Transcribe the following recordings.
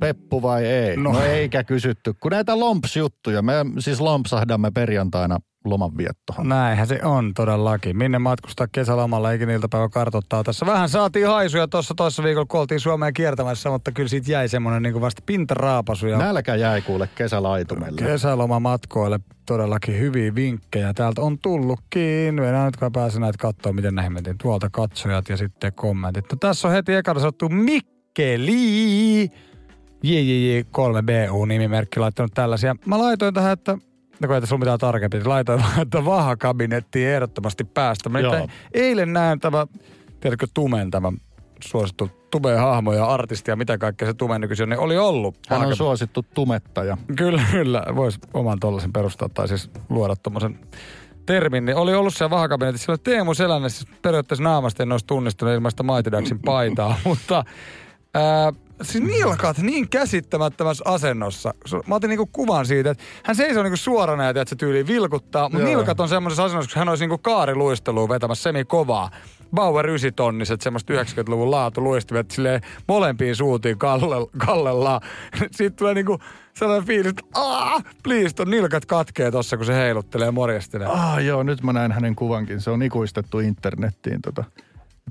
Peppu vai ei? No, no eikä kysytty, kun näitä lomps-juttuja. Me siis lompsahdamme perjantaina lomanviettoon. Näinhän se on todellakin. Minne matkustaa kesälomalla, eikä iltapäivä kartoittaa tässä. Vähän saatiin haisuja tuossa toissa viikolla, kun oltiin Suomeen kiertämässä, mutta kyllä siitä jäi semmoinen niin vasta pintaraapasu. Ja Nälkä jäi kuule kesälaitumelle. Kesälomamatkoille todellakin hyviä vinkkejä. Täältä on tullutkin. Meidän nyt kun pääsen näitä katsoa, miten näihin mentiin. Tuolta katsojat ja sitten kommentit. No, tässä on heti ekana sanottu Mikkeli. JJJ3BU-nimimerkki laittanut tällaisia. Mä laitoin tähän, että No kun ei tässä ollut mitään tarkempi. Laitoin vaan, että vahakabinettiin ehdottomasti päästä. Mä eilen näen tämä, tiedätkö, Tumen tämä suosittu tumeen hahmo ja artisti ja mitä kaikkea se Tumen nykyisin niin oli ollut. Hän on suosittu tumettaja. Kyllä, kyllä. Voisi oman tollaisen perustaa tai siis luoda tuommoisen termin, niin oli ollut siellä vahakabinetissa. Sillä Teemu Selänne siis periaatteessa naamasta en olisi tunnistunut ilmaista Mighty paitaa, mutta ää, siis nilkat niin käsittämättömässä asennossa. Mä otin niinku kuvan siitä, että hän seisoo niinku suorana ja se tyyli vilkuttaa, mutta nilkat on semmoisessa asennossa, kun hän olisi niinku kaariluistelua vetämässä semi kovaa. Bauer 9 tonniset, semmoista 90-luvun laatu luistimet silleen molempiin suuntiin kalle, kallellaan. Siitä tulee niinku sellainen fiilis, että aah, please, ton nilkat katkee tossa, kun se heiluttelee morjestelee. Ah, joo, nyt mä näen hänen kuvankin. Se on ikuistettu internettiin tota.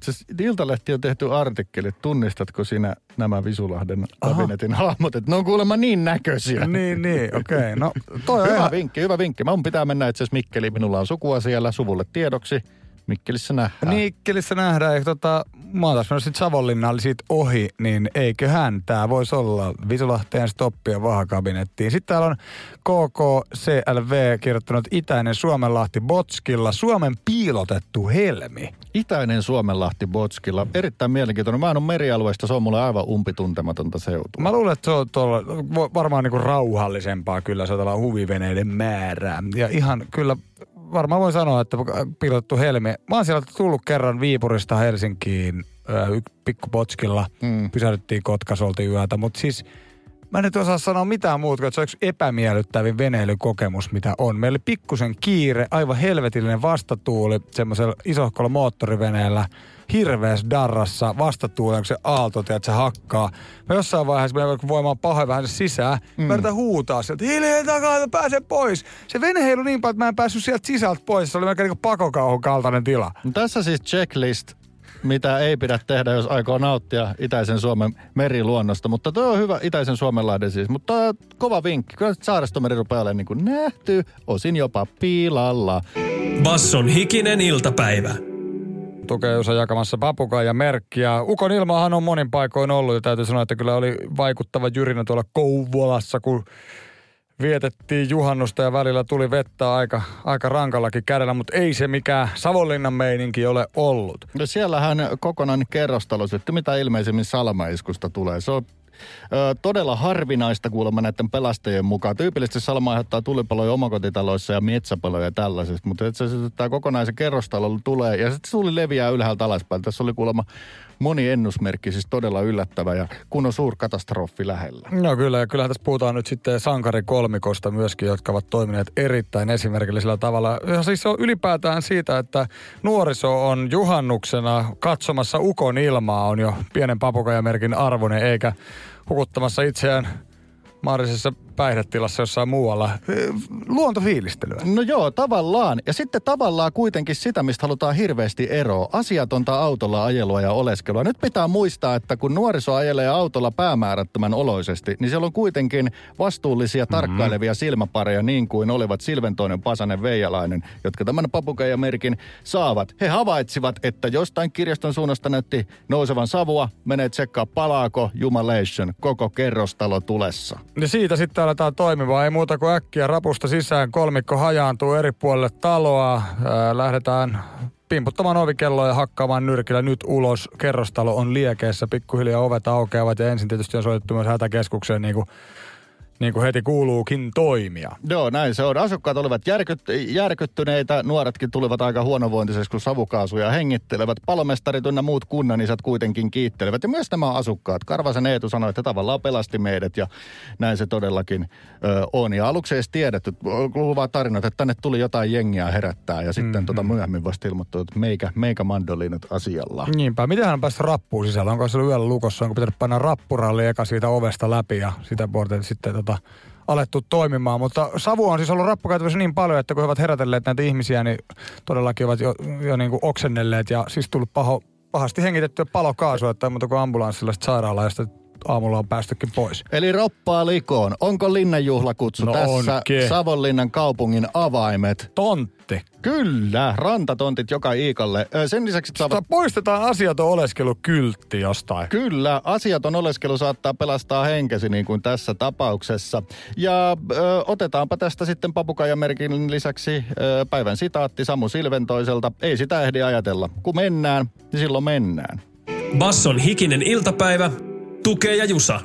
Siis Iltalehti on tehty artikkeli, tunnistatko sinä nämä Visulahden kabinetin hahmot, että ne on kuulemma niin näköisiä. Niin, niin, okei. Okay. No, toi hyvä ihan... vinkki, hyvä vinkki. Mun pitää mennä itse asiassa Mikkeliin, minulla on sukua siellä, suvulle tiedoksi. Mikkelissä nähdään. Mikkelissä nähdään. Ja tota, mä oon taas sitten Savonlinnaan siitä ohi, niin eiköhän tämä voisi olla Visulahteen stoppia vahakabinettiin. Sitten täällä on KKCLV kirjoittanut Itäinen Suomenlahti Botskilla, Suomen piilotettu helmi. Itäinen Suomenlahti Botskilla, erittäin mielenkiintoinen. Mä en ole merialueesta, se on mulle aivan umpituntematonta seutua. Mä luulen, että se on tuolla, varmaan niinku rauhallisempaa kyllä, se on huviveneiden määrää. Ja ihan kyllä varmaan voin sanoa, että piilotettu helmi. Mä oon siellä tullut kerran Viipurista Helsinkiin pikkupotskilla. Mm. Pysähdyttiin Kotkassa, oltiin yötä. Mutta siis mä en nyt osaa sanoa mitään muuta, että se on yksi epämiellyttävin veneilykokemus, mitä on. Meillä oli pikkusen kiire, aivan helvetillinen vastatuuli semmoisella isohkolla moottoriveneellä – hirveässä darrassa vastatuuleen, kun se aalto, että se hakkaa. Mä jossain vaiheessa, kun voimaan pahoin vähän sisään, mm. mä yritän huutaa sieltä, hiljaa takaa, pääse pois. Se vene heilu niin paljon, että mä en päässyt sieltä sisältä pois. Se oli melkein niin pakokauhun kaltainen tila. No tässä siis checklist mitä ei pidä tehdä, jos aikoo nauttia itäisen Suomen meriluonnosta. Mutta tuo on hyvä itäisen Suomenlahden siis. Mutta kova vinkki. Kyllä saaristomeri rupeaa olemaan niin kuin nähty, osin jopa piilalla. Basson hikinen iltapäivä tukeusa jakamassa papukaija merkkiä. Ukon ilmaahan on monin paikoin ollut ja täytyy sanoa, että kyllä oli vaikuttava jyrinä tuolla Kouvolassa, kun vietettiin juhannusta ja välillä tuli vettä aika, aika rankallakin kädellä, mutta ei se mikään Savonlinnan meininki ole ollut. No siellähän kokonainen kerrostalo sitten mitä ilmeisemmin salamaiskusta tulee. Se on Ö, todella harvinaista kuulemma näiden pelastajien mukaan. Tyypillisesti salma aiheuttaa tulipaloja omakotitaloissa ja metsäpaloja ja tällaisista, mutta itse asiassa tämä kokonaisen kerrostalo tulee ja sitten tuli leviää ylhäältä alaspäin. Tässä oli kuulemma moni ennusmerkki, siis todella yllättävä ja kun on suurkatastrofi lähellä. No kyllä, ja kyllähän tässä puhutaan nyt sitten sankarikolmikosta myöskin, jotka ovat toimineet erittäin esimerkillisellä tavalla. Ja siis se on ylipäätään siitä, että nuoriso on juhannuksena katsomassa ukon ilmaa, on jo pienen papukajamerkin arvoinen, eikä hukuttamassa itseään mahdollisessa päihdetilassa jossain muualla. Luontofiilistelyä. No joo, tavallaan. Ja sitten tavallaan kuitenkin sitä, mistä halutaan hirveästi eroa. Asiatonta autolla ajelua ja oleskelua. Nyt pitää muistaa, että kun nuoriso ajelee autolla päämäärättömän oloisesti, niin siellä on kuitenkin vastuullisia, mm-hmm. tarkkailevia silmäpareja niin kuin olivat Silventoinen, Pasanen, Veijalainen, jotka tämän papukeijamerkin saavat. He havaitsivat, että jostain kirjaston suunnasta näytti nousevan savua, menee tsekkaa palaako Jumalation, koko kerrostalo tulessa. Ja siitä sitten aletaan toimimaan. Ei muuta kuin äkkiä rapusta sisään. Kolmikko hajaantuu eri puolelle taloa. Ää, lähdetään pimputtamaan ovikelloa ja hakkaamaan nyrkillä nyt ulos. Kerrostalo on liekeissä, pikkuhiljaa ovet aukeavat ja ensin tietysti on soitettu myös hätäkeskukseen niin kuin niin kuin heti kuuluukin toimia. Joo, näin se on. Asukkaat olivat järkyt, järkyttyneitä, nuoretkin tulivat aika huonovointiseksi, kun savukaasuja hengittelevät. Palomestarit ynnä muut kunnanisat kuitenkin kiittelevät. Ja myös nämä asukkaat. Karvasen Eetu sanoi, että tavallaan pelasti meidät ja näin se todellakin ö, on. Ja aluksi ei edes tiedetty, kuuluu vaan tarinat, että tänne tuli jotain jengiä herättää ja sitten mm-hmm. tota myöhemmin vasta ilmoittu, että meikä, meikä mandolinut asialla. Niinpä. Miten hän on päässyt rappuun sisällä? Onko se yöllä lukossa? Onko pitänyt panna rappuralli eka siitä ovesta läpi ja sitä puolta sitten tota, alettu toimimaan. Mutta savu on siis ollut rappukäytävässä niin paljon, että kun he ovat herätelleet näitä ihmisiä, niin todellakin ovat jo, jo niin kuin oksennelleet ja siis tullut paho, pahasti hengitettyä palokaasua, että mutta kuin ambulanssilla sairaalaa, josta aamulla on päästykin pois. Eli roppaa likoon. Onko linnanjuhlakutsu No tässä onkin. Savonlinnan kaupungin avaimet? Tontti. Kyllä, rantatontit joka iikalle. Sen lisäksi saavat... Tota, poistetaan asiaton oleskelukyltti jostain. Kyllä, asiaton oleskelu saattaa pelastaa henkesi niin kuin tässä tapauksessa. Ja ö, otetaanpa tästä sitten papukaijamerkin lisäksi ö, päivän sitaatti Samu Silventoiselta. Ei sitä ehdi ajatella. Kun mennään, niin silloin mennään. Basson hikinen iltapäivä, tukee ja jusa.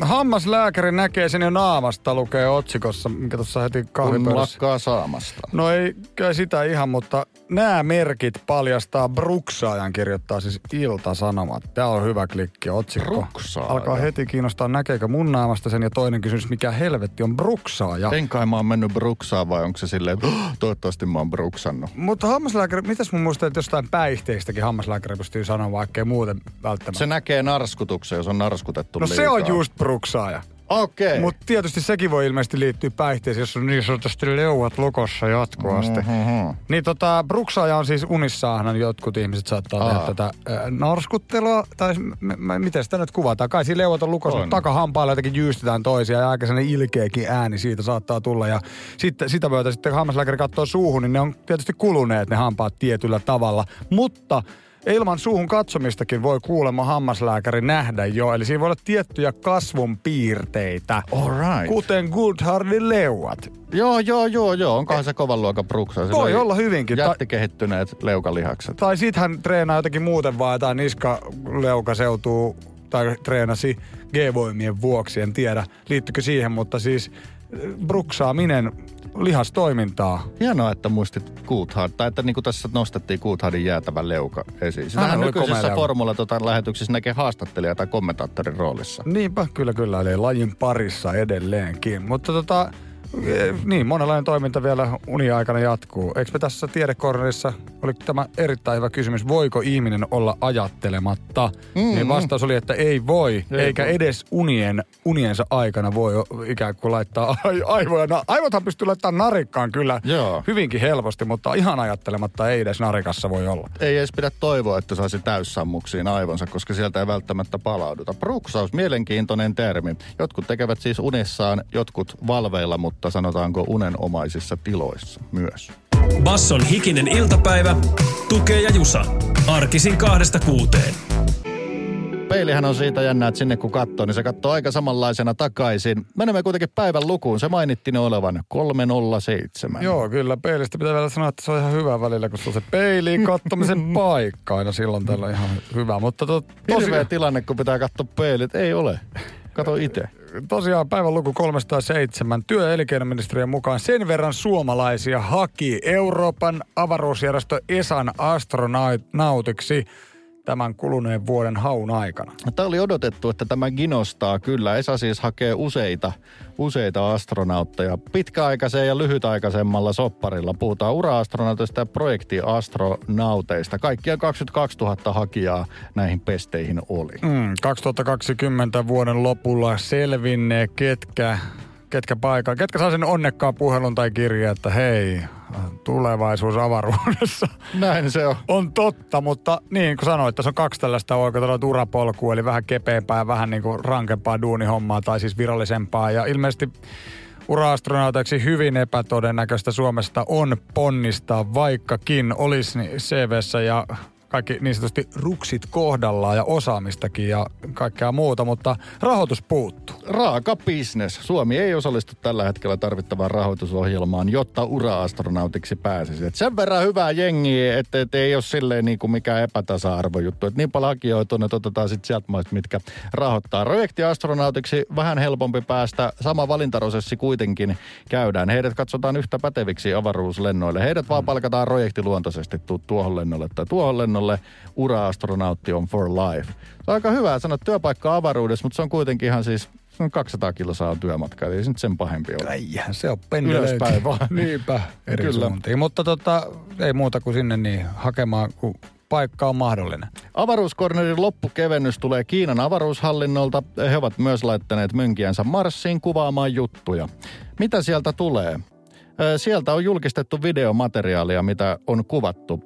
Hammaslääkäri näkee sen jo naamasta, lukee otsikossa, mikä tuossa heti Kun kahvipöydässä. lakkaa saamasta. No ei kai sitä ihan, mutta nämä merkit paljastaa Bruksaajan, kirjoittaa siis Ilta-Sanomat. Tämä on hyvä klikki, otsikko. Bruksaaja. Alkaa heti kiinnostaa, näkeekö mun naamasta sen. Ja toinen kysymys, mikä helvetti on Bruksaaja? En kai mä oon mennyt bruksaan vai onko se silleen, että "Oh, toivottavasti mä oon bruksannut. Mutta hammaslääkäri, mitäs mun muistaa, että jostain päihteistäkin hammaslääkäri pystyy sanoa, vaikka ei muuten välttämättä. Se näkee narskutuksen, jos on narskutettu no liikaa. se on just Bruksaaja. Okei. Okay. Mutta tietysti sekin voi ilmeisesti liittyä päihteisiin, jos on niin sanotusti leuat lokossa jatkuvasti. Mm-hmm. Niin tota, bruksaaja on siis unissaan, jotkut ihmiset saattaa Aa. tehdä tätä äh, narskuttelua, tai m- m- miten sitä nyt kuvataan. Kai siinä leuat on lukossa, mutta takahampailla jotenkin jyystetään toisia ja aika sellainen ilkeäkin ääni siitä saattaa tulla. Ja sitten, sitä myötä sitten hammaslääkäri katsoo suuhun, niin ne on tietysti kuluneet ne hampaat tietyllä tavalla. Mutta ilman suuhun katsomistakin voi kuulemma hammaslääkäri nähdä jo. Eli siinä voi olla tiettyjä kasvun piirteitä. All right. Kuten Goodhardin leuat. Joo, joo, joo, joo. Onkohan se kovan luokan bruksa? Voi Sillä olla hyvinkin. Jättikehittyneet leukalihakset. tai sit hän treenaa jotenkin muuten vaan jotain niskaleukaseutuu tai treenasi G-voimien vuoksi, en tiedä liittyykö siihen, mutta siis bruksaaminen lihastoimintaa. Hienoa, että muistit Coulthard, tai että niin kuin tässä nostettiin Coulthardin jäätävä leuka esiin. Sitähän leuka. formula tota, lähetyksissä näkee haastattelija tai kommentaattorin roolissa. Niinpä, kyllä kyllä, eli lajin parissa edelleenkin. Mutta tota, niin, monenlainen toiminta vielä uni-aikana jatkuu. Eikö me tässä tiedekornerissa, oli tämä erittäin hyvä kysymys, voiko ihminen olla ajattelematta? Mm-hmm. Niin vastaus oli, että ei voi, ei eikä voi. edes unien, uniensa aikana voi ikään kuin laittaa ai- aivoja. Aivothan pystyy laittamaan narikkaan kyllä Joo. hyvinkin helposti, mutta ihan ajattelematta ei edes narikassa voi olla. Ei edes pidä toivoa, että saisi täyssammuksiin aivonsa, koska sieltä ei välttämättä palauduta. Bruksaus, mielenkiintoinen termi. Jotkut tekevät siis unissaan, jotkut valveilla, mutta sanotaanko unenomaisissa tiloissa myös. Basson hikinen iltapäivä, tukee ja jusa. Arkisin kahdesta kuuteen. Peilihän on siitä jännä, että sinne kun katsoo, niin se katsoo aika samanlaisena takaisin. Menemme kuitenkin päivän lukuun. Se mainittiin olevan 307. Joo, kyllä peilistä pitää vielä sanoa, että se on ihan hyvä välillä, kun se on se peiliin kattomisen paikka aina silloin tällä ihan hyvä. Mutta to, tosi, Hirveä tilanne, kun pitää katsoa peilit. Ei ole. Kato itse. tosiaan päivän luku 307 työ- ja mukaan sen verran suomalaisia haki Euroopan avaruusjärjestö ESAn astronautiksi tämän kuluneen vuoden haun aikana. Tämä oli odotettu, että tämä ginostaa kyllä. ESA siis hakee useita, useita astronautteja. Pitkäaikaiseen ja lyhytaikaisemmalla sopparilla puhutaan ura-astronauteista ja projektiastronauteista. Kaikkiaan 22 000 hakijaa näihin pesteihin oli. Mm, 2020 vuoden lopulla selvinnee, ketkä, ketkä paikalla, ketkä saa sen onnekkaan puhelun tai kirjeen, että hei, tulevaisuus avaruudessa Näin se on. on totta, mutta niin kuin sanoit, tässä on kaksi tällaista oikeutta urapolkua, eli vähän kepeämpää ja vähän niin kuin rankempaa duunihommaa tai siis virallisempaa. Ja ilmeisesti ura-astronauteiksi hyvin epätodennäköistä Suomesta on ponnistaa, vaikkakin olisi CVssä ja kaikki niin sanotusti ruksit kohdallaan ja osaamistakin ja kaikkea muuta, mutta rahoitus puuttuu. Raaka business. Suomi ei osallistu tällä hetkellä tarvittavaan rahoitusohjelmaan, jotta ura-astronautiksi pääsisi. Et sen verran hyvää jengiä, että et ei ole silleen niin kuin mikään epätasa-arvojuttu. Et niin paljon hakijoita on, että otetaan sitten sieltä maista, mitkä rahoittaa. Projektiastronautiksi vähän helpompi päästä. Sama valintaprosessi kuitenkin käydään. Heidät katsotaan yhtä päteviksi avaruuslennoille. Heidät vaan palkataan projektiluontoisesti tuu tuohon lennolle tai tuohon lennolle. Ura-astronautti on for life. Se on aika hyvä sanoa työpaikka avaruudessa, mutta se on kuitenkin ihan siis se on 200 kilosaa on työmatka, eli ei se nyt sen pahempi ole. Äijähän se on pendeleet. Ylöspäin vaan. Niinpä. Eri Kyllä. suuntiin. Mutta tota, ei muuta kuin sinne niin hakemaan, kun paikka on mahdollinen. Avaruuskornerin loppukevennys tulee Kiinan avaruushallinnolta. He ovat myös laittaneet mönkiänsä Marsiin kuvaamaan juttuja. Mitä sieltä tulee? Sieltä on julkistettu videomateriaalia, mitä on kuvattu.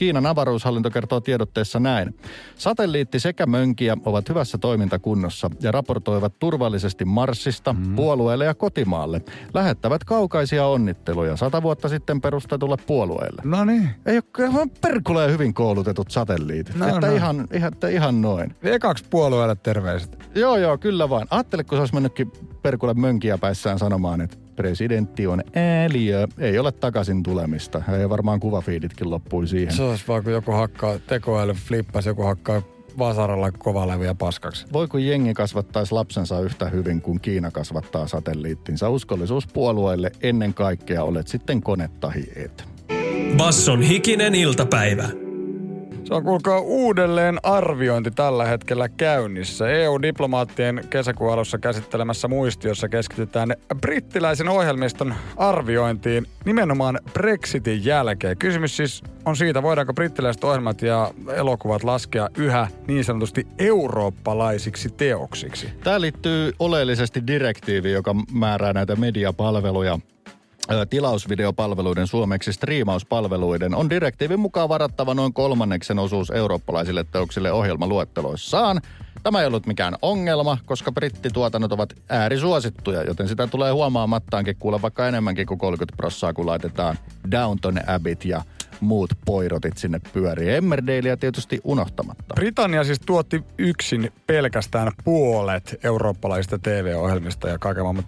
Kiinan avaruushallinto kertoo tiedotteessa näin. Satelliitti sekä mönkiä ovat hyvässä toimintakunnossa ja raportoivat turvallisesti Marsista, mm. puolueelle ja kotimaalle. Lähettävät kaukaisia onnitteluja sata vuotta sitten perustetulle puolueelle. No niin. Ei ole perkuleen hyvin koulutetut satelliitit. No, että, no. Ihan, ihan, että ihan noin. Ekaksi puolueelle terveiset. Joo, joo, kyllä vaan. Ajattele, kun se olisi mennytkin perkulle mönkiä päissään sanomaan, että presidentti on ääliö. Ei ole takaisin tulemista. Ei varmaan kuvafiiditkin loppui siihen. Se olisi vaan, kun joku hakkaa tekoäly flippas, joku hakkaa vasaralla kovalevyä paskaksi. Voi kun jengi kasvattaisi lapsensa yhtä hyvin kuin Kiina kasvattaa satelliittinsa. Uskollisuus puolueelle ennen kaikkea olet sitten kone tahi et. Basson hikinen iltapäivä. Se on kuulkaa uudelleen arviointi tällä hetkellä käynnissä. EU-diplomaattien kesäkuun alussa käsittelemässä muistiossa keskitytään brittiläisen ohjelmiston arviointiin nimenomaan Brexitin jälkeen. Kysymys siis on siitä, voidaanko brittiläiset ohjelmat ja elokuvat laskea yhä niin sanotusti eurooppalaisiksi teoksiksi. Tämä liittyy oleellisesti direktiiviin, joka määrää näitä mediapalveluja tilausvideopalveluiden suomeksi striimauspalveluiden on direktiivin mukaan varattava noin kolmanneksen osuus eurooppalaisille teoksille ohjelmaluetteloissaan. Tämä ei ollut mikään ongelma, koska brittituotannot ovat äärisuosittuja, joten sitä tulee huomaamattaankin kuulla vaikka enemmänkin kuin 30 prossaa, kun laitetaan Downton Abbeyt ja muut poirotit sinne pyöriin. Emmerdaleä tietysti unohtamatta. Britannia siis tuotti yksin pelkästään puolet eurooppalaisista TV-ohjelmista ja kaiken maailman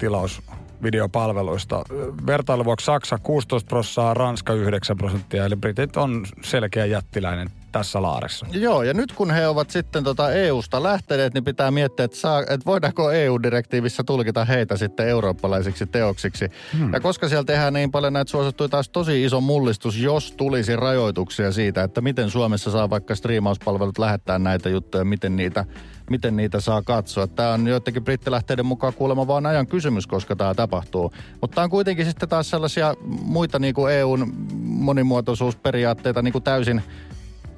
tilausvideopalveluista. Vertailuvuoksi Saksa 16 prosenttia, Ranska 9 prosenttia, eli Britit on selkeä jättiläinen tässä laarissa. Joo, ja nyt kun he ovat sitten tota EU-sta lähteneet, niin pitää miettiä, että, saa, että voidaanko EU-direktiivissä tulkita heitä sitten eurooppalaisiksi teoksiksi. Hmm. Ja koska siellä tehdään niin paljon näitä suosittuja, taas tosi iso mullistus, jos tulisi rajoituksia siitä, että miten Suomessa saa vaikka striimauspalvelut lähettää näitä juttuja, miten niitä, miten niitä saa katsoa. Tämä on joidenkin brittilähteiden mukaan kuulemma vaan ajan kysymys, koska tämä tapahtuu. Mutta tämä on kuitenkin sitten taas sellaisia muita niin kuin EUn monimuotoisuusperiaatteita niin kuin täysin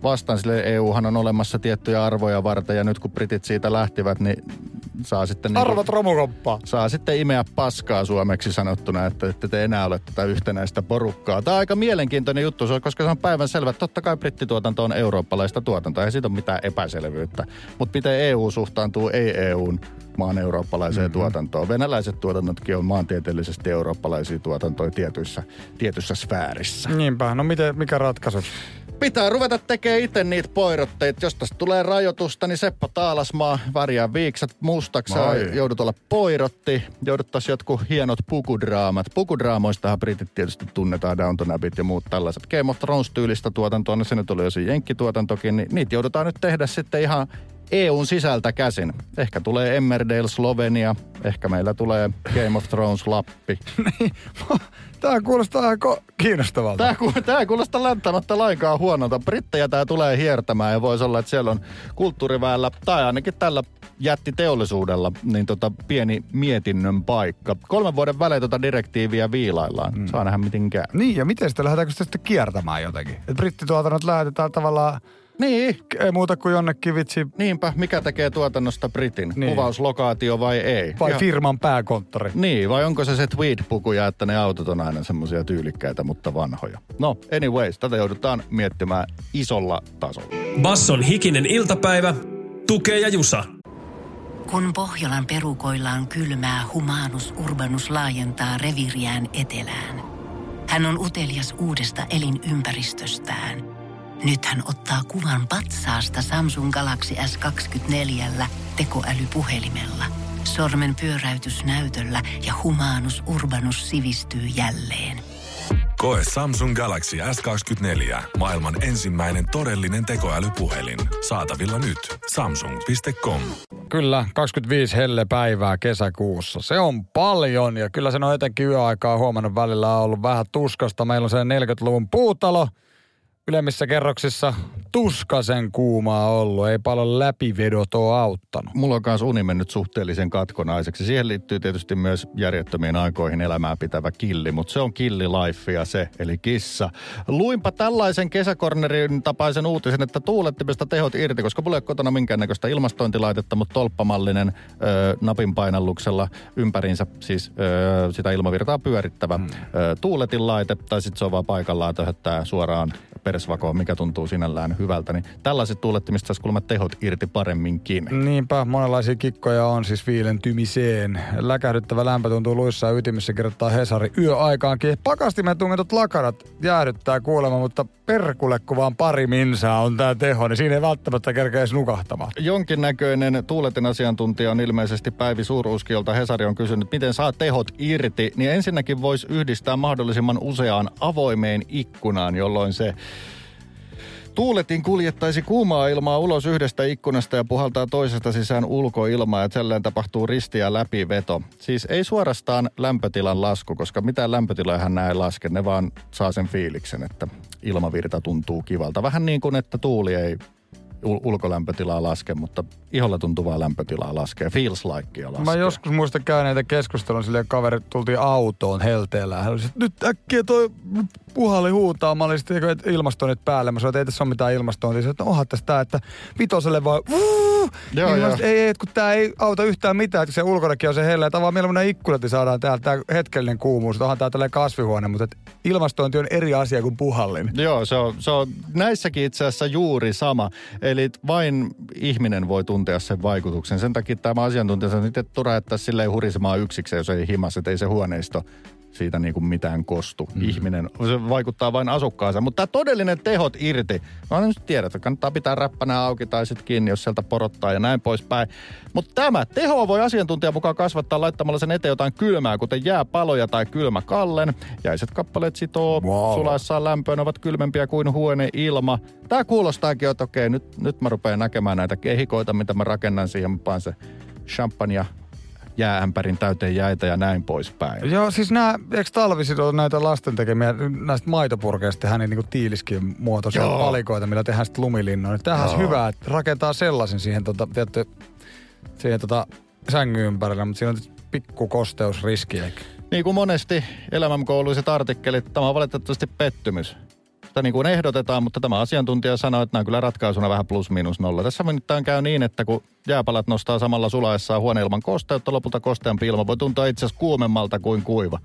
vastaan, sille EUhan on olemassa tiettyjä arvoja varten, ja nyt kun britit siitä lähtivät, niin saa sitten... Niin Arvot romukoppaa. saa sitten imeä paskaa suomeksi sanottuna, että ette te enää ole tätä yhtenäistä porukkaa. Tämä on aika mielenkiintoinen juttu, koska se on päivän selvä. että Totta kai brittituotanto on eurooppalaista tuotantoa, ei siitä ole mitään epäselvyyttä. Mutta miten EU suhtaantuu ei-EUn maan eurooppalaiseen mm-hmm. tuotantoon? Venäläiset tuotannotkin on maantieteellisesti eurooppalaisia tuotantoja tietyissä, tietyssä sfäärissä. Niinpä, no miten, mikä ratkaisu? Pitää ruveta tekemään itse niitä poirotteita. Jos tästä tulee rajoitusta, niin Seppo Taalasmaa värjää viiksat mustaksi. Joudut olla poirotti. Jouduttais jotkut hienot pukudraamat. Pukudraamoistahan britit tietysti tunnetaan, Downton Abbeyt ja muut tällaiset. Game of Thrones-tyylistä tuotantoa, no se nyt oli jo se jenkkituotantokin, niin niitä joudutaan nyt tehdä sitten ihan EUn sisältä käsin. Ehkä tulee Emmerdale Slovenia, ehkä meillä tulee Game of Thrones Lappi. Tämä kuulostaa aika kiinnostavalta. Tämä, ku, tämä ei kuulosta länttämättä lainkaan huonolta. Brittejä tämä tulee hiertämään ja voisi olla, että siellä on kulttuuriväellä tai ainakin tällä jättiteollisuudella niin tota pieni mietinnön paikka. Kolmen vuoden välein tota direktiiviä viilaillaan. Mm. Saa nähdä miten käy. Niin, ja miten sitä lähdetäänkö sitä sitten kiertämään jotenkin? Et brittituotannot lähetetään tavallaan, Niin, ei muuta kuin jonnekin vitsi, niinpä. Mikä tekee tuotannosta Britin? Niin. Kuvauslokaatio vai ei? vai Ihan- firman pääkonttori. Niin, vai onko se se tweed-pukuja, että ne autot on aina semmoisia tyylikkäitä, mutta vanhoja? No, anyways, tätä joudutaan miettimään isolla tasolla. Basson hikinen iltapäivä. Tukee ja Jusa. Kun Pohjolan perukoillaan kylmää, humanus urbanus laajentaa reviriään etelään. Hän on utelias uudesta elinympäristöstään. Nyt hän ottaa kuvan patsaasta Samsung Galaxy S24 tekoälypuhelimella. Sormen pyöräytys näytöllä ja humanus urbanus sivistyy jälleen. Koe Samsung Galaxy S24. Maailman ensimmäinen todellinen tekoälypuhelin. Saatavilla nyt. Samsung.com. Kyllä, 25 helle päivää kesäkuussa. Se on paljon ja kyllä sen on etenkin yöaikaa huomannut välillä on ollut vähän tuskasta. Meillä on se 40-luvun puutalo – ylemmissä kerroksissa tuskasen kuumaa ollut. Ei paljon läpivedot ole auttanut. Mulla on myös uni mennyt suhteellisen katkonaiseksi. Siihen liittyy tietysti myös järjettömiin aikoihin elämää pitävä killi, mutta se on killi ja se, eli kissa. Luinpa tällaisen kesäkornerin tapaisen uutisen, että tuulettimesta tehot irti, koska mulla ei ole kotona minkäännäköistä ilmastointilaitetta, mutta tolppamallinen ö, napin painalluksella ympäriinsä siis ö, sitä ilmavirtaa pyörittävä hmm. ö, tuuletin laite, tai sitten se on vaan paikallaan töhöttää suoraan persvakoon, mikä tuntuu sinällään hyvältä, niin tällaiset tuulettimista saisi kuulemma tehot irti paremminkin. Niinpä, monenlaisia kikkoja on siis viilentymiseen. Läkähdyttävä lämpö tuntuu luissa ja ytimessä kirjoittaa Hesari yöaikaankin. Pakastimen tungetut lakarat jäädyttää kuulemma, mutta perkulle kun vaan pari minsaa on tämä teho, niin siinä ei välttämättä kerkeä nukahtamaan. Jonkinnäköinen tuuletin asiantuntija on ilmeisesti Päivi Suuruskiolta. Hesari on kysynyt, miten saa tehot irti, niin ensinnäkin voisi yhdistää mahdollisimman useaan avoimeen ikkunaan, jolloin se Tuuletin kuljettaisi kuumaa ilmaa ulos yhdestä ikkunasta ja puhaltaa toisesta sisään ulkoilmaa ja tälleen tapahtuu risti- ja läpiveto. Siis ei suorastaan lämpötilan lasku, koska mitään lämpötiloja näin laske. Ne vaan saa sen fiiliksen, että ilmavirta tuntuu kivalta. Vähän niin kuin, että tuuli ei ulkolämpötilaa laske, mutta iholla tuntuvaa lämpötilaa laskee. Feels like laskee. Mä joskus muistan käyneitä keskustelun silleen, kaverit tultiin autoon helteellä. Hän oli, nyt äkkiä toi puhalli huutaa. Mä olin sitten ilmastoinnit päälle. Mä sanoin, että ei tässä ole mitään ilmastointia. Että onhan tässä tää, että vitoselle vaan Joo, niin joo. ei, ei, kun tää ei auta yhtään mitään, että se ulkonakin on se helle. Tämä vaan mieluummin ikkunat, niin saadaan täältä tää hetkellinen kuumuus. Onhan tää tällainen kasvihuone, mutta et ilmastointi on eri asia kuin puhallin. Joo, se on, se on näissäkin itse asiassa juuri sama. Eli vain ihminen voi tuntea sen vaikutuksen. Sen takia tämä asiantuntija sanoo, että turha jättää silleen hurisemaan yksikseen, jos ei himas, että ei se huoneisto siitä niin kuin mitään kostu. Mm. Ihminen, se vaikuttaa vain asukkaansa. Mutta tämä todellinen tehot irti, no nyt tiedät, että kannattaa pitää räppänä auki tai sitten kiinni, jos sieltä porottaa ja näin poispäin. Mutta tämä teho voi asiantuntijan mukaan kasvattaa laittamalla sen eteen jotain kylmää, kuten jääpaloja tai kylmäkallen. Jäiset kappaleet sitoo wow. sulaessaan lämpöön, ovat kylmempiä kuin huone ilma. Tämä kuulostaakin, että okei, nyt, nyt mä rupean näkemään näitä kehikoita, mitä mä rakennan siihen, mä se champagne jääämpärin täyteen jäitä ja näin poispäin. Joo, siis nämä, eikö talvisin ole näitä lasten tekemiä, näistä maitopurkeista tehdään niin kuin tiiliskien muotoisia Joo. palikoita, millä tehdään sitten lumilinnoja. Tähän olisi hyvä, että rakentaa sellaisen siihen, tota, tiedätte, siihen tota, sängyn ympärillä, mutta siinä on pikku kosteusriski. Niin kuin monesti elämänkouluiset artikkelit, tämä on valitettavasti pettymys sitä niin kuin ehdotetaan, mutta tämä asiantuntija sanoi, että nämä on kyllä ratkaisuna vähän plus minus nolla. Tässä nyt käy niin, että kun jääpalat nostaa samalla sulaessaan huoneilman kosteutta, lopulta kosteampi ilma voi tuntua itse asiassa kuumemmalta kuin kuiva.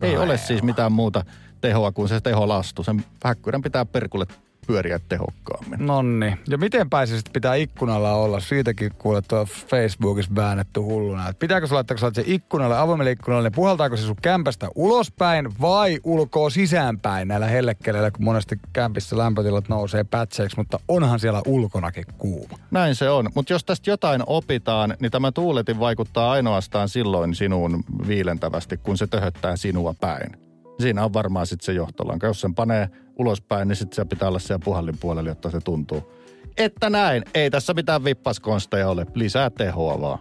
Ei Ai ole siis mitään muuta tehoa kuin se teholastu. Sen häkkyrän pitää perkulle pyöriä tehokkaammin. Nonni. Ja miten pääsisit pitää ikkunalla olla? Siitäkin kuulet tuo Facebookissa väännetty hulluna. Et pitääkö sä laittaa, kun se ikkunalle, avoimelle ikkunalle, niin puhaltaako se sun kämpästä ulospäin vai ulkoa sisäänpäin näillä hellekeleillä, kun monesti kämpissä lämpötilat nousee pätseiksi, mutta onhan siellä ulkonakin kuuma. Näin se on. Mutta jos tästä jotain opitaan, niin tämä tuuletin vaikuttaa ainoastaan silloin sinuun viilentävästi, kun se töhöttää sinua päin siinä on varmaan sitten se johtolanka. Jos sen panee ulospäin, niin sitten se pitää olla siellä puhallin puolella, jotta se tuntuu. Että näin, ei tässä mitään vippaskonsteja ole. Lisää tehoa vaan.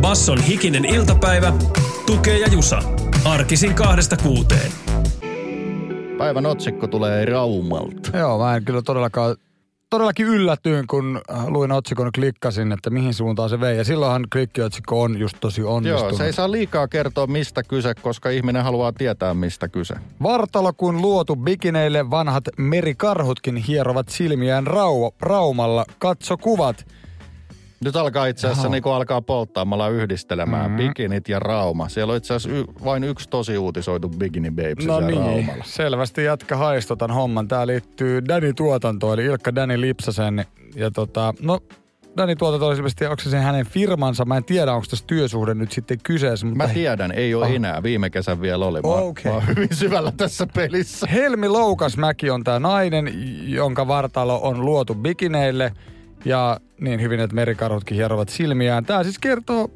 Basson hikinen iltapäivä, tukee ja jusa. Arkisin kahdesta kuuteen. Päivän otsikko tulee Raumalta. Joo, mä en kyllä todellakaan todellakin yllätyin, kun äh, luin otsikon, klikkasin, että mihin suuntaan se vei. Ja silloinhan klikkiotsikko on just tosi onnistunut. Joo, se ei saa liikaa kertoa mistä kyse, koska ihminen haluaa tietää mistä kyse. Vartalo kun luotu bikineille vanhat merikarhutkin hierovat silmiään rau- raumalla. Katso kuvat. Nyt alkaa itse asiassa niin alkaa polttaamalla yhdistelemään mm-hmm. bikinit ja rauma. Siellä on itse asiassa y- vain yksi tosi uutisoitu bikini babes no niin, raumalla. selvästi jatka haistotan homman. Tää liittyy Danny tuotantoon, eli Ilkka Danny Lipsasen. Ja tota, no Danny tuotanto on ilmeisesti, onko se hänen firmansa? Mä en tiedä, onko tässä työsuhde nyt sitten kyseessä. Mutta Mä tiedän, ei ole Ah. enää. Viime kesän vielä oli. Mä, Okei. mä oon hyvin syvällä tässä pelissä. Helmi Loukasmäki on tämä nainen, jonka vartalo on luotu bikineille ja niin hyvin, että merikarhutkin hierovat silmiään. Tämä siis kertoo,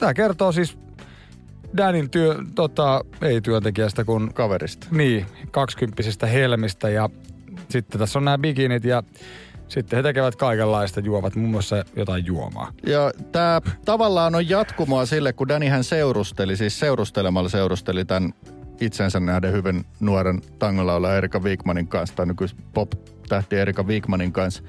tämä kertoo siis Danin työ, tota, ei työntekijästä, kun Kaverista. niin, kaksikymppisestä Helmistä ja sitten tässä on nämä bikinit ja sitten he tekevät kaikenlaista, juovat muun muassa jotain juomaa. Ja tämä tavallaan on jatkumoa sille, kun Danihän seurusteli, siis seurustelemalla seurusteli tämän itsensä nähden hyvin nuoren tangolaula Erika Wigmanin kanssa, tai nykyis pop-tähti Erika Wigmanin kanssa.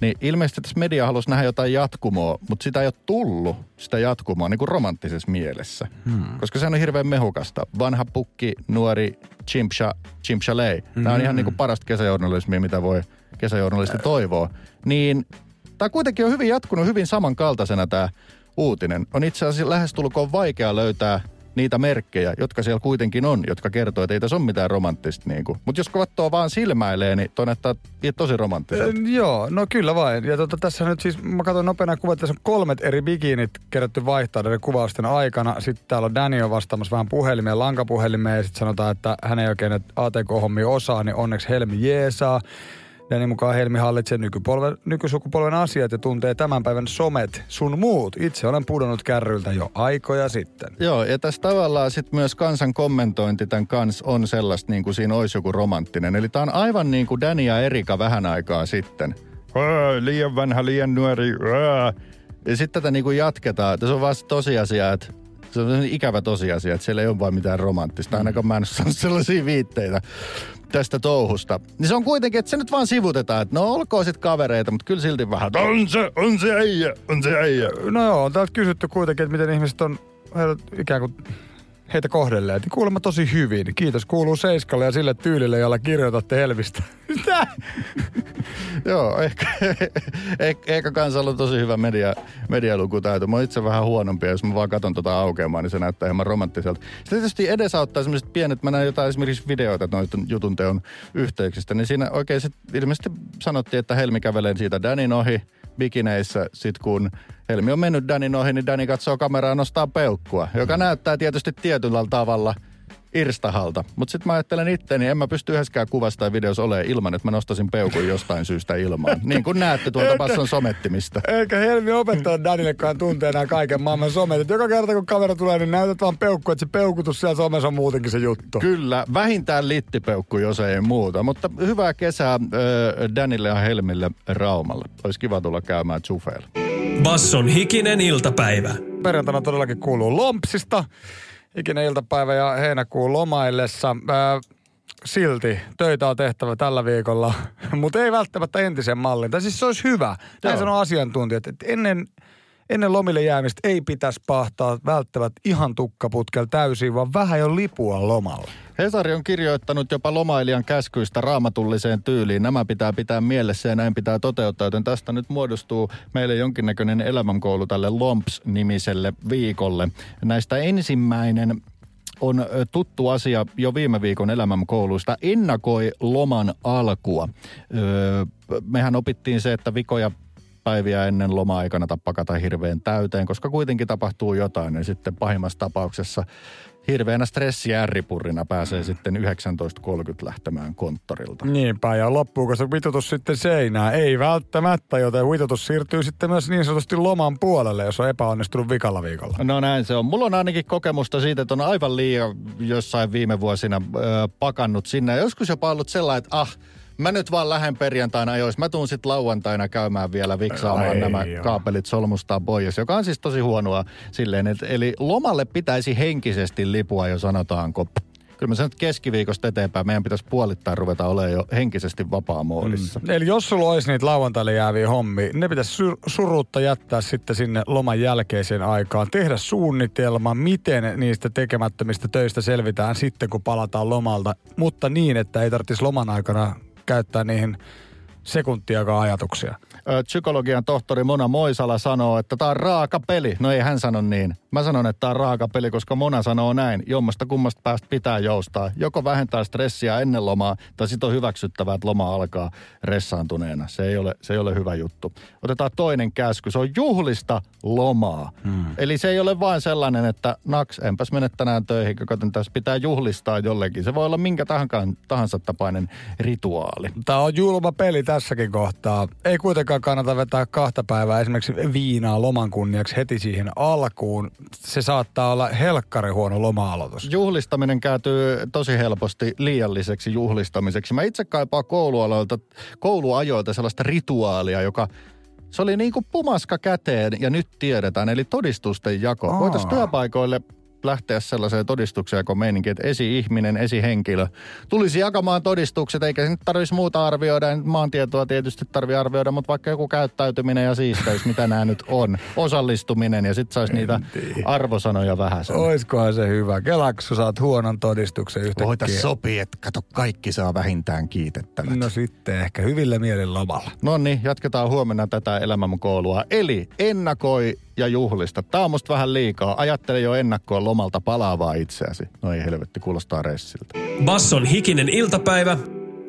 Niin ilmeisesti tässä media halusi nähdä jotain jatkumoa, mutta sitä ei ole tullut, sitä jatkumoa, niin kuin romanttisessa mielessä. Hmm. Koska se on hirveän mehukasta. Vanha pukki, nuori, chimpsha, chimpshalei. Nämä on ihan niin kuin parasta kesäjournalismia, mitä voi kesäjournalisti toivoa. Niin tämä kuitenkin on hyvin jatkunut hyvin samankaltaisena tämä uutinen. On itse asiassa lähestulkoon vaikea löytää niitä merkkejä, jotka siellä kuitenkin on, jotka kertoo, että ei tässä ole mitään romanttista. Niin Mutta jos katsoo vaan silmäilee, niin toi näyttää tosi romanttiselta. Ö, joo, no kyllä vain. Ja tota, tässä nyt siis, mä katson nopeana kuvat, tässä on kolmet eri bikinit kerätty vaihtaa näiden kuvausten aikana. Sitten täällä on on vastaamassa vähän puhelimeen, lankapuhelimeen ja sitten sanotaan, että hän ei oikein ATK-hommia osaa, niin onneksi Helmi jeesaa. Danny mukaan Helmi hallitsee nykupolven, nykysukupolven asiat ja tuntee tämän päivän somet, sun muut. Itse olen pudonnut kärryltä jo aikoja sitten. Joo, ja tässä tavallaan sitten myös kansan kommentointi tämän kanssa on sellaista niin kuin siinä olisi joku romanttinen. Eli tämä on aivan niin kuin Dani ja Erika vähän aikaa sitten. Ää, liian vanha, liian nuori. Ää. Ja sitten tätä niin kuin jatketaan. Tässä on se tosiasia, että se on ikävä tosiasia, että siellä ei ole vaan mitään romanttista. Ainakaan mä en ole sellaisia viitteitä tästä touhusta. Niin se on kuitenkin, että se nyt vaan sivutetaan, että no olkoon sit kavereita, mutta kyllä silti vähän, on se, on se äijä, on se äijä. No joo, on täältä kysytty kuitenkin, että miten ihmiset on ikään kuin heitä kohdelleet. Niin Kuulemma tosi hyvin. Kiitos kuuluu Seiskalle ja sille tyylille, jolla kirjoitatte Helvistä. Mitä? Joo, ehkä, ehkä, kansalla on tosi hyvä media, medialukutaito. Mä oon itse vähän huonompi, jos mä vaan katson tota aukeamaa, niin se näyttää hieman romanttiselta. Sitten tietysti edesauttaa sellaiset pienet, mä näin jotain esimerkiksi videoita noita jutun teon yhteyksistä, niin siinä oikein sit ilmeisesti sanottiin, että Helmi kävelee siitä Danin ohi bikineissä. Sitten kun Helmi on mennyt Danin ohi, niin Dani katsoo kameraa nostaa peukkua, joka näyttää tietysti tietyllä tavalla irstahalta. Mutta sitten mä ajattelen itteeni, en mä pysty yhdessäkään kuvassa tai videossa olemaan ilman, että mä nostasin peukun jostain syystä ilmaan. Niin kuin näette tuolta Basson somettimista. Eikä Helmi opettanut Danillekaan tuntee nämä kaiken maailman somet. Et joka kerta kun kamera tulee, niin näytät vaan peukku, että se peukutus siellä somessa on muutenkin se juttu. Kyllä, vähintään littipeukku, jos ei muuta. Mutta hyvää kesää äh, Danille ja Helmille Raumalla. Olisi kiva tulla käymään Zufeilla. Basson hikinen iltapäivä. Perjantaina todellakin kuuluu Lompsista. Ikinen iltapäivä ja heinäkuun lomaillessa. Ää, silti töitä on tehtävä tällä viikolla, mutta ei välttämättä entisen mallin. Tai siis se olisi hyvä. Näin sanoo asiantuntijat, että ennen, ennen lomille jäämistä ei pitäisi pahtaa välttämättä ihan tukkaputkel täysin, vaan vähän jo lipua lomalla. Hesari on kirjoittanut jopa lomailijan käskyistä raamatulliseen tyyliin. Nämä pitää pitää mielessä ja näin pitää toteuttaa, joten tästä nyt muodostuu meille jonkinnäköinen elämänkoulu tälle LOMPS-nimiselle viikolle. Näistä ensimmäinen on tuttu asia jo viime viikon elämänkouluista. Ennakoi loman alkua. Öö, mehän opittiin se, että vikoja päiviä ennen lomaa ei kannata pakata hirveän täyteen, koska kuitenkin tapahtuu jotain. Ja sitten pahimmassa tapauksessa hirveänä stressiärripurrina pääsee sitten 19.30 lähtemään konttorilta. Niinpä, ja loppuuko se vitutus sitten seinään? Ei välttämättä, joten vitutus siirtyy sitten myös niin sanotusti loman puolelle, jos on epäonnistunut vikalla viikolla. No näin se on. Mulla on ainakin kokemusta siitä, että on aivan liian jossain viime vuosina ö, pakannut sinne. Joskus jopa ollut sellainen, että ah, mä nyt vaan lähden perjantaina ajoissa. Mä tuun sitten lauantaina käymään vielä viksaamaan Ai nämä joo. kaapelit solmustaan pois, joka on siis tosi huonoa silleen. Et, eli lomalle pitäisi henkisesti lipua jo sanotaanko. Kyllä mä sanon, että keskiviikosta eteenpäin meidän pitäisi puolittain ruveta olemaan jo henkisesti vapaa-moodissa. Eli jos sulla olisi niitä lauantaille jääviä hommia, ne pitäisi sur- surutta jättää sitten sinne loman jälkeiseen aikaan. Tehdä suunnitelma, miten niistä tekemättömistä töistä selvitään sitten, kun palataan lomalta. Mutta niin, että ei tarvitsisi loman aikana käyttää niihin sekuntiakaan ajatuksia. Psykologian tohtori Mona Moisala sanoo, että tämä on raaka peli. No ei hän sano niin. Mä sanon, että tämä on raaka peli, koska Mona sanoo näin. Jommasta kummasta päästä pitää joustaa. Joko vähentää stressiä ennen lomaa, tai sitten on hyväksyttävää, että loma alkaa ressaantuneena. Se ei ole, se ei ole hyvä juttu. Otetaan toinen käsky. Se on juhlista lomaa. Hmm. Eli se ei ole vain sellainen, että naks, enpäs mene tänään töihin, kun tässä pitää juhlistaa jollekin. Se voi olla minkä tahansa, tahansa tapainen rituaali. Tämä on julma peli tässäkin kohtaa. Ei kuitenkaan kannata vetää kahta päivää esimerkiksi viinaa loman kunniaksi heti siihen alkuun. Se saattaa olla helkkari huono loma-aloitus. Juhlistaminen kääntyy tosi helposti liialliseksi juhlistamiseksi. Mä itse kaipaan koulualoilta, kouluajoilta sellaista rituaalia, joka se oli niin kuin pumaska käteen ja nyt tiedetään, eli todistusten jako. Voitaisiin työpaikoille lähteä sellaiseen todistukseen kun meininki, että esi-ihminen, esihenkilö tulisi jakamaan todistukset, eikä nyt tarvitsisi muuta arvioida. Maantietoa tietysti tarvii arvioida, mutta vaikka joku käyttäytyminen ja siisteys, mitä nämä nyt on. Osallistuminen ja sitten saisi niitä arvosanoja vähän. Oiskohan se hyvä. Kelaksu saat huonon todistuksen yhtäkkiä. Voitaisiin sopia, että kato, kaikki saa vähintään kiitettävät. No sitten ehkä hyvillä mielen lomalla. No niin, jatketaan huomenna tätä elämän koulua. Eli ennakoi ja juhlista. Tämä on musta vähän liikaa. Ajattele jo ennakkoon lomalta palaavaa itseäsi. No ei helvetti, kuulostaa ressiltä. Basson hikinen iltapäivä,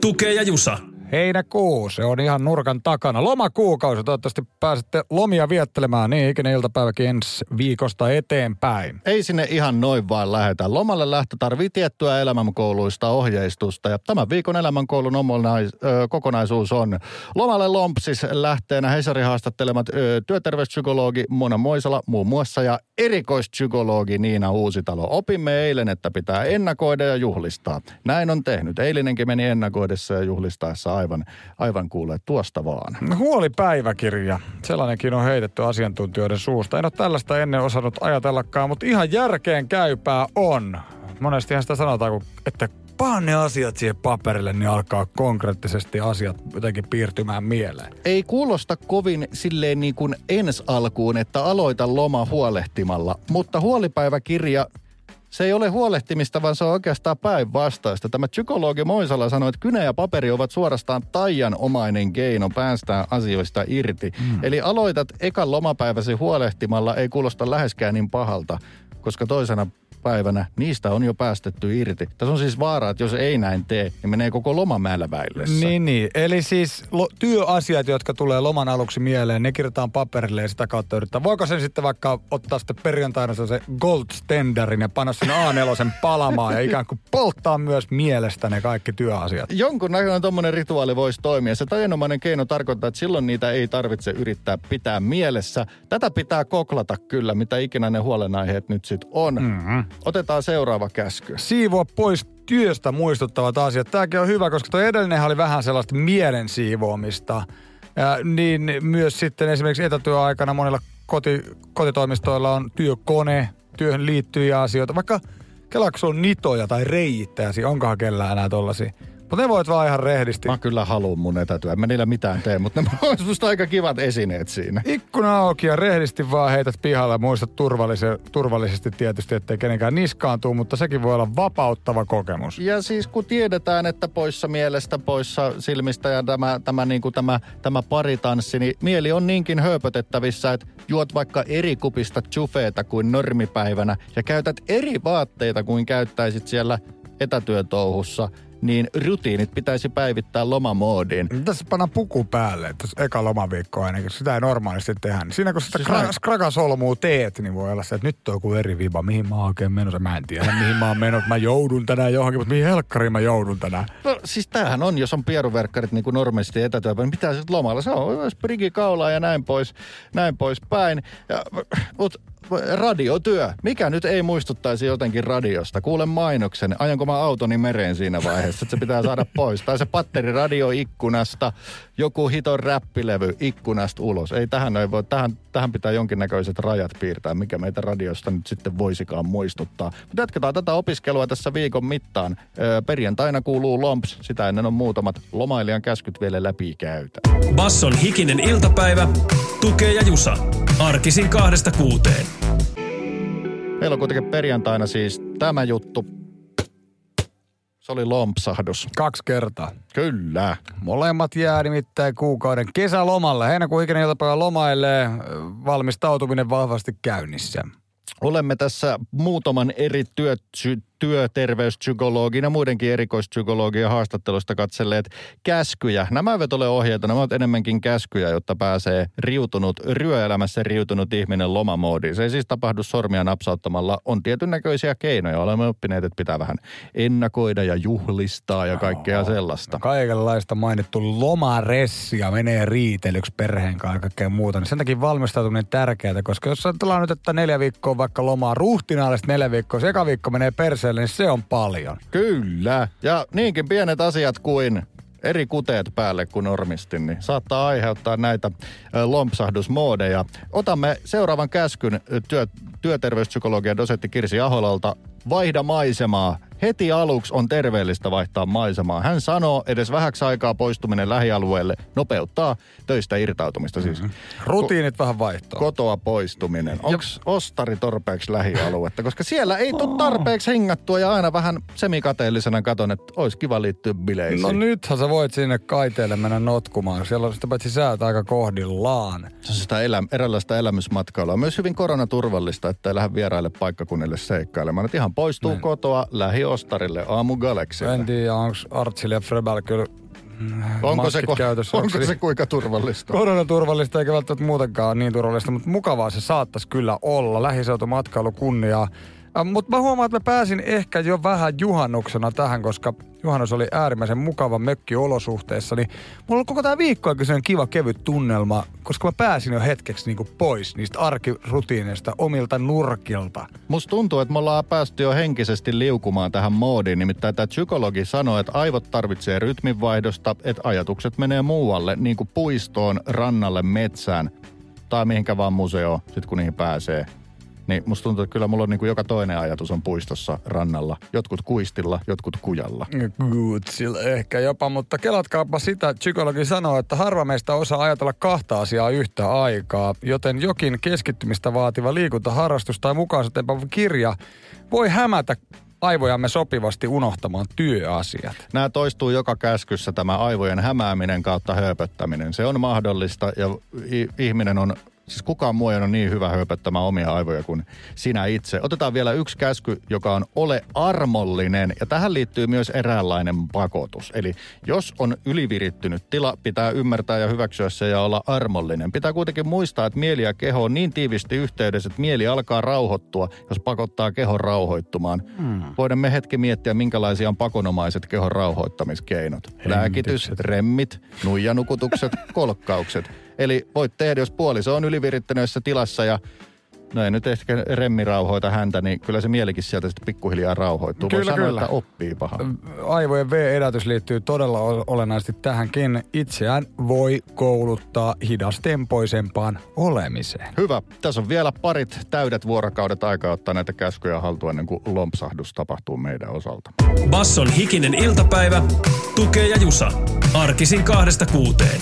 tukee ja jusa heinäkuu. Se on ihan nurkan takana. Lomakuukausi. Toivottavasti pääsette lomia viettelemään niin ikinä iltapäiväkin ensi viikosta eteenpäin. Ei sinne ihan noin vaan lähetä. Lomalle lähtö tarvii tiettyä elämänkouluista ohjeistusta. Ja tämän viikon elämänkoulun omonais, ö, kokonaisuus on Lomalle Lompsis lähteenä Hesari haastattelemat ö, työterveyspsykologi Mona Moisala muun muassa ja erikoispsykologi Niina Uusitalo. Opimme eilen, että pitää ennakoida ja juhlistaa. Näin on tehnyt. Eilinenkin meni ennakoidessa ja juhlistaessa aivan, aivan kuulee tuosta vaan. Huolipäiväkirja. Sellainenkin on heitetty asiantuntijoiden suusta. En ole tällaista ennen osannut ajatellakaan, mutta ihan järkeen käypää on. Monestihan sitä sanotaan, että vaan ne asiat siihen paperille, niin alkaa konkreettisesti asiat jotenkin piirtymään mieleen. Ei kuulosta kovin silleen niin kuin ens alkuun, että aloita loma huolehtimalla, mutta huolipäiväkirja se ei ole huolehtimista, vaan se on oikeastaan päinvastaista. Tämä psykologi Moisala sanoi, että kynä ja paperi ovat suorastaan taianomainen keino päästään asioista irti. Mm. Eli aloitat ekan lomapäiväsi huolehtimalla, ei kuulosta läheskään niin pahalta, koska toisena päivänä niistä on jo päästetty irti. Tässä on siis vaara, että jos ei näin tee, niin menee koko loma mäläväillessä. Niin, niin. Eli siis lo- työasiat, jotka tulee loman aluksi mieleen, ne kirjoitetaan paperille ja sitä kautta yrittää. Voiko sen sitten vaikka ottaa sitten perjantaina se gold standardin ja panna sen A4 palamaan ja ikään kuin polttaa myös mielestä ne kaikki työasiat? Jonkun näköinen tuommoinen rituaali voisi toimia. Se tajanomainen keino tarkoittaa, että silloin niitä ei tarvitse yrittää pitää mielessä. Tätä pitää koklata kyllä, mitä ikinä ne huolenaiheet nyt sitten on. Mm-hmm. Otetaan seuraava käsky. Siivoa pois työstä muistuttavat asiat. Tämäkin on hyvä, koska tuo edellinen oli vähän sellaista mielen siivoamista. Ja niin myös sitten esimerkiksi etätyöaikana monilla koti, kotitoimistoilla on työkone, työhön liittyviä asioita. Vaikka kelaksu on nitoja tai reijittäjäsi, onkohan kellään enää tollasia? Mutta ne voit vaan ihan rehdisti. Mä kyllä haluan mun etätyö. En mä niillä mitään tee, mutta ne on musta aika kivat esineet siinä. Ikkuna auki ja rehdisti vaan heität pihalle. Muista turvallisesti tietysti, ettei kenenkään niskaantuu, mutta sekin voi olla vapauttava kokemus. Ja siis kun tiedetään, että poissa mielestä, poissa silmistä ja tämä, tämä, niin kuin tämä, tämä paritanssi, niin mieli on niinkin hööpötettävissä, että juot vaikka eri kupista chufeeta kuin normipäivänä ja käytät eri vaatteita kuin käyttäisit siellä etätyötouhussa – niin rutiinit pitäisi päivittää lomamoodiin. Tässä panna puku päälle, että eka lomaviikko ainakin. Sitä ei normaalisti tehdä. Siinä kun sitä siis kra- skrakasolmua teet, niin voi olla se, että nyt on joku eri viba. Mihin mä oon oikein menossa? Mä en tiedä, mihin mä oon menossa. Mä joudun tänään johonkin, mutta mihin helkkariin mä joudun tänään? No siis tämähän on, jos on pieruverkkarit niin kuin normaalisti etätyöpä, niin pitää sitten lomalla. Se on sprigi kaulaa ja näin pois, näin pois päin. Ja, mutta radiotyö. Mikä nyt ei muistuttaisi jotenkin radiosta? Kuulen mainoksen. Ajanko mä autoni mereen siinä vaiheessa, että se pitää saada pois. Tai se patteri radioikkunasta, joku hiton räppilevy ikkunasta ulos. Ei tähän ei voi, tähän, tähän pitää jonkinnäköiset rajat piirtää, mikä meitä radiosta nyt sitten voisikaan muistuttaa. Mutta jatketaan tätä opiskelua tässä viikon mittaan. Perjantaina kuuluu Lomps, sitä ennen on muutamat lomailijan käskyt vielä läpi käytä. Basson hikinen iltapäivä, tukee ja jusa. Arkisin kahdesta kuuteen. Meillä on kuitenkin perjantaina siis tämä juttu. Se oli lompsahdus. Kaksi kertaa. Kyllä. Molemmat jää nimittäin kuukauden kesälomalle. Heinäkuun ikäinen iltapäivä lomailee, valmistautuminen vahvasti käynnissä. olemme tässä muutaman eri työ, työterveyspsykologin ja muidenkin erikoispsykologian haastattelusta katselleet käskyjä. Nämä eivät ole ohjeita, nämä ovat enemmänkin käskyjä, jotta pääsee riutunut, ryöelämässä riutunut ihminen lomamoodiin. Se ei siis tapahdu sormia napsauttamalla. On tietyn näköisiä keinoja. Olemme oppineet, että pitää vähän ennakoida ja juhlistaa ja kaikkea sellaista. Kaikenlaista mainittu lomaressia menee riitelyksi perheen kanssa ja kaikkea muuta. Niin sen takia valmistautuminen tärkeää, koska jos ajatellaan nyt, että neljä viikkoa vaikka lomaa ruhtinaallista neljä viikkoa, se eka viikko menee perseen niin se on paljon. Kyllä. Ja niinkin pienet asiat kuin eri kuteet päälle kuin normistin, niin saattaa aiheuttaa näitä lompsahdusmoodeja. Otamme seuraavan käskyn työ, työterveyspsykologian dosetti Kirsi Aholalta. Vaihda maisemaa heti aluksi on terveellistä vaihtaa maisemaa. Hän sanoo, edes vähäksi aikaa poistuminen lähialueelle nopeuttaa töistä irtautumista. Siis mm-hmm. Rutiinit ko- vähän vaihtoa. Kotoa poistuminen. Onko ostari tarpeeksi lähialuetta? Koska siellä ei tule tarpeeksi hengattua ja aina vähän semikateellisena katon, että olisi kiva liittyä bileisiin. No nythän sä voit sinne kaiteelle mennä notkumaan. Siellä on sitä paitsi säät aika kohdillaan. Se on sitä elä, eräänlaista elämysmatkailua. Myös hyvin koronaturvallista, että ei lähde vieraille paikkakunnille seikkailemaan. Että ihan poistuu Näin. kotoa lähi ostarille aamu Galaxille. En tiedä, onko Artsille ja Frebel kyllä Onko se, käytössä. onko se kuinka turvallista? Korona turvallista eikä välttämättä muutenkaan niin turvallista, mutta mukavaa se saattaisi kyllä olla. Lähiseutumatkailu kunniaa. Mutta mä huomaan, että mä pääsin ehkä jo vähän juhannuksena tähän, koska juhannus oli äärimmäisen mukava mökki olosuhteissa, niin mulla on koko tämä viikko aika kiva kevyt tunnelma, koska mä pääsin jo hetkeksi niinku pois niistä arkirutiineista omilta nurkilta. Musta tuntuu, että me ollaan päästy jo henkisesti liukumaan tähän moodiin, nimittäin tämä psykologi sanoi, että aivot tarvitsee rytminvaihdosta, että ajatukset menee muualle, niin kuin puistoon, rannalle, metsään tai mihinkä vaan museoon, sit kun niihin pääsee. Niin musta tuntuu, että kyllä mulla on niin kuin joka toinen ajatus on puistossa rannalla. Jotkut kuistilla, jotkut kujalla. Kuutsilla ehkä jopa, mutta kelatkaapa sitä. Psykologi sanoo, että harva meistä osaa ajatella kahta asiaa yhtä aikaa, joten jokin keskittymistä vaativa liikuntaharrastus tai mukaan kirja voi hämätä aivojamme sopivasti unohtamaan työasiat. Nämä toistuu joka käskyssä tämä aivojen hämääminen kautta höpöttäminen. Se on mahdollista ja ihminen on Siis kukaan muu ei ole niin hyvä höpöttämään omia aivoja kuin sinä itse. Otetaan vielä yksi käsky, joka on ole armollinen. Ja tähän liittyy myös eräänlainen pakotus. Eli jos on ylivirittynyt tila, pitää ymmärtää ja hyväksyä se ja olla armollinen. Pitää kuitenkin muistaa, että mieli ja keho on niin tiivisti yhteydessä, että mieli alkaa rauhoittua, jos pakottaa kehon rauhoittumaan. Hmm. Voidaan me hetki miettiä, minkälaisia on pakonomaiset kehon rauhoittamiskeinot. Lääkitys, remmit, nuijanukutukset, kolkkaukset. Eli voit tehdä, jos puoliso on ylivirittäneessä tilassa ja No ei nyt ehkä remmi rauhoita häntä, niin kyllä se mielikin sieltä sitten pikkuhiljaa rauhoittuu. Kyllä, Voi sanoa, kyllä. että oppii paha. Aivojen V-edätys liittyy todella olennaisesti tähänkin. Itseään voi kouluttaa hidastempoisempaan olemiseen. Hyvä. Tässä on vielä parit täydet vuorokaudet aikaa ottaa näitä käskyjä haltuun ennen kuin lompsahdus tapahtuu meidän osalta. Basson hikinen iltapäivä, tukee ja jusa. Arkisin kahdesta kuuteen.